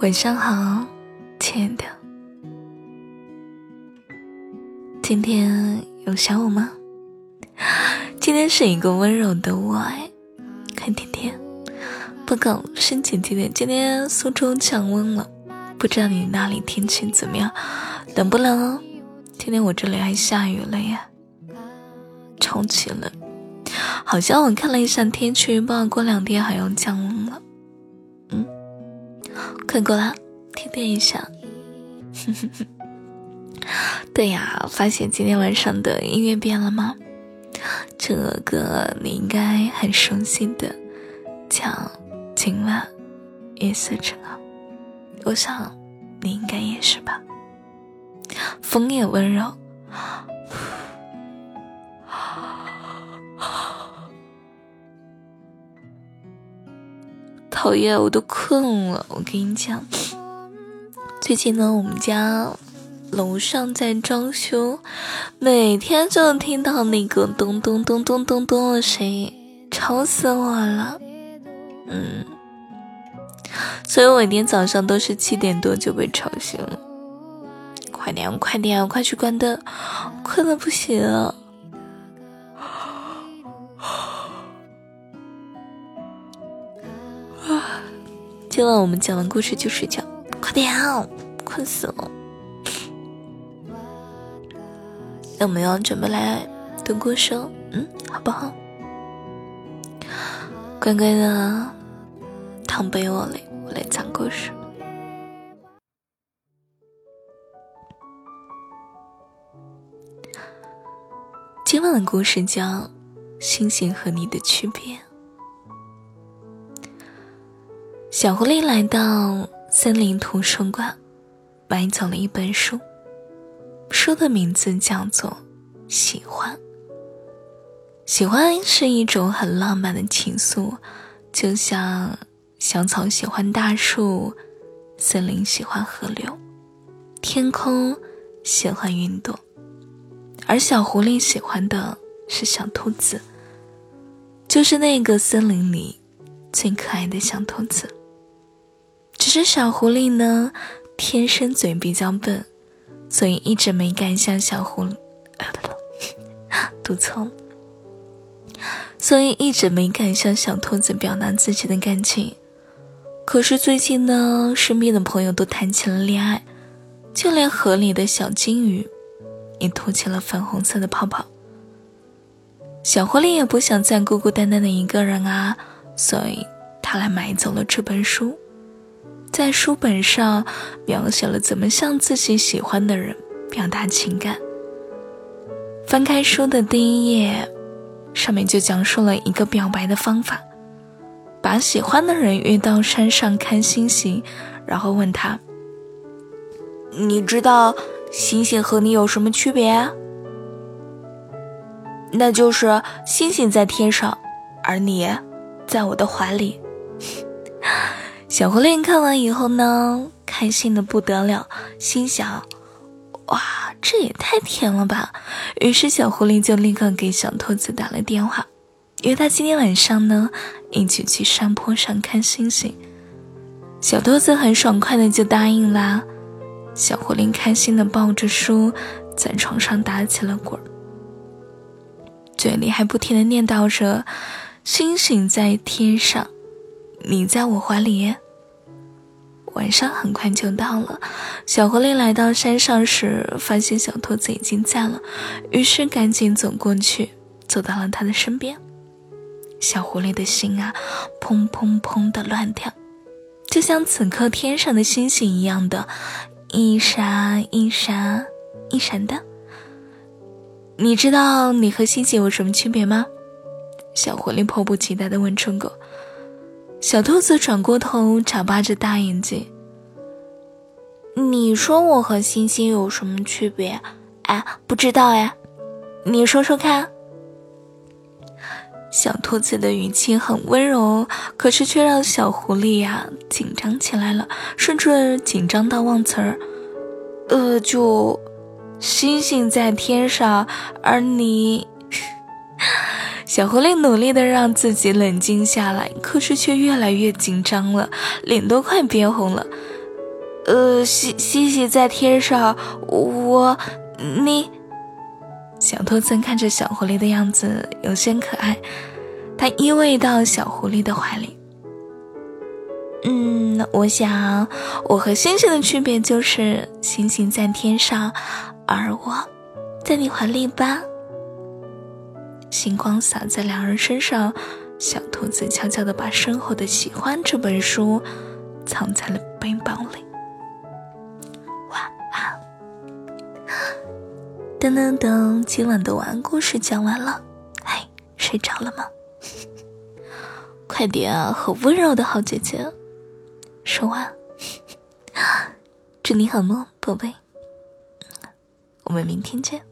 晚上好，亲爱的。今天有想我吗？今天是一个温柔的我，看天天。报告，申请姐姐，今天苏州降温了，不知道你那里天气怎么样？冷不冷？今天我这里还下雨了呀，超级冷。好像我看了一下天气预报，过两天还要降温了。嗯。快过来，听听一下。对呀，发现今天晚上的音乐变了吗？这个你应该很熟悉的，叫《今晚夜色正好》。我想你应该也是吧。风也温柔。讨厌，我都困了。我跟你讲，最近呢，我们家楼上在装修，每天就听到那个咚咚咚咚咚咚的声音，吵死我了。嗯，所以我每天早上都是七点多就被吵醒了。快点，快点，快去关灯，困的不行了。今晚我们讲完故事就睡觉，快点，哦困死了。那我们要准备来读故事，嗯，好不好？乖乖的躺被窝里，我来讲故事。今晚的故事叫《星星和你的区别》。小狐狸来到森林图书馆，买走了一本书。书的名字叫做《喜欢》。喜欢是一种很浪漫的情愫，就像小草喜欢大树，森林喜欢河流，天空喜欢云朵，而小狐狸喜欢的是小兔子，就是那个森林里最可爱的小兔子。只是小狐狸呢，天生嘴比较笨，所以一直没敢向小狐狸，读错了，所以一直没敢向小兔子表达自己的感情。可是最近呢，身边的朋友都谈起了恋爱，就连河里的小金鱼，也吐起了粉红色的泡泡。小狐狸也不想再孤孤单单的一个人啊，所以他来买走了这本书。在书本上描写了怎么向自己喜欢的人表达情感。翻开书的第一页，上面就讲述了一个表白的方法：把喜欢的人约到山上看星星，然后问他：“你知道星星和你有什么区别？”那就是星星在天上，而你在我的怀里。小狐狸看完以后呢，开心的不得了，心想：“哇，这也太甜了吧！”于是小狐狸就立刻给小兔子打了电话，约他今天晚上呢一起去山坡上看星星。小兔子很爽快的就答应啦。小狐狸开心的抱着书，在床上打起了滚儿，嘴里还不停的念叨着：“星星在天上。”你在我怀里。晚上很快就到了，小狐狸来到山上时，发现小兔子已经在了，于是赶紧走过去，走到了他的身边。小狐狸的心啊，砰砰砰的乱跳，就像此刻天上的星星一样的，一闪一闪一闪的。你知道你和星星有什么区别吗？小狐狸迫不及待地问春狗。小兔子转过头，眨巴着大眼睛。你说我和星星有什么区别？哎，不知道哎，你说说看。小兔子的语气很温柔，可是却让小狐狸呀紧张起来了，甚至紧张到忘词儿。呃，就星星在天上，而你。小狐狸努力的让自己冷静下来，可是却越来越紧张了，脸都快憋红了。呃，星星星在天上，我你。小兔子看着小狐狸的样子有些可爱，它依偎到小狐狸的怀里。嗯，我想我和星星的区别就是星星在天上，而我在你怀里吧。星光洒在两人身上，小兔子悄悄地把身后的《喜欢》这本书藏在了背包里。晚安。噔噔噔，今晚的晚安故事讲完了，哎，睡着了吗？快点啊，好温柔的好姐姐，说完，祝你好梦，宝贝，我们明天见。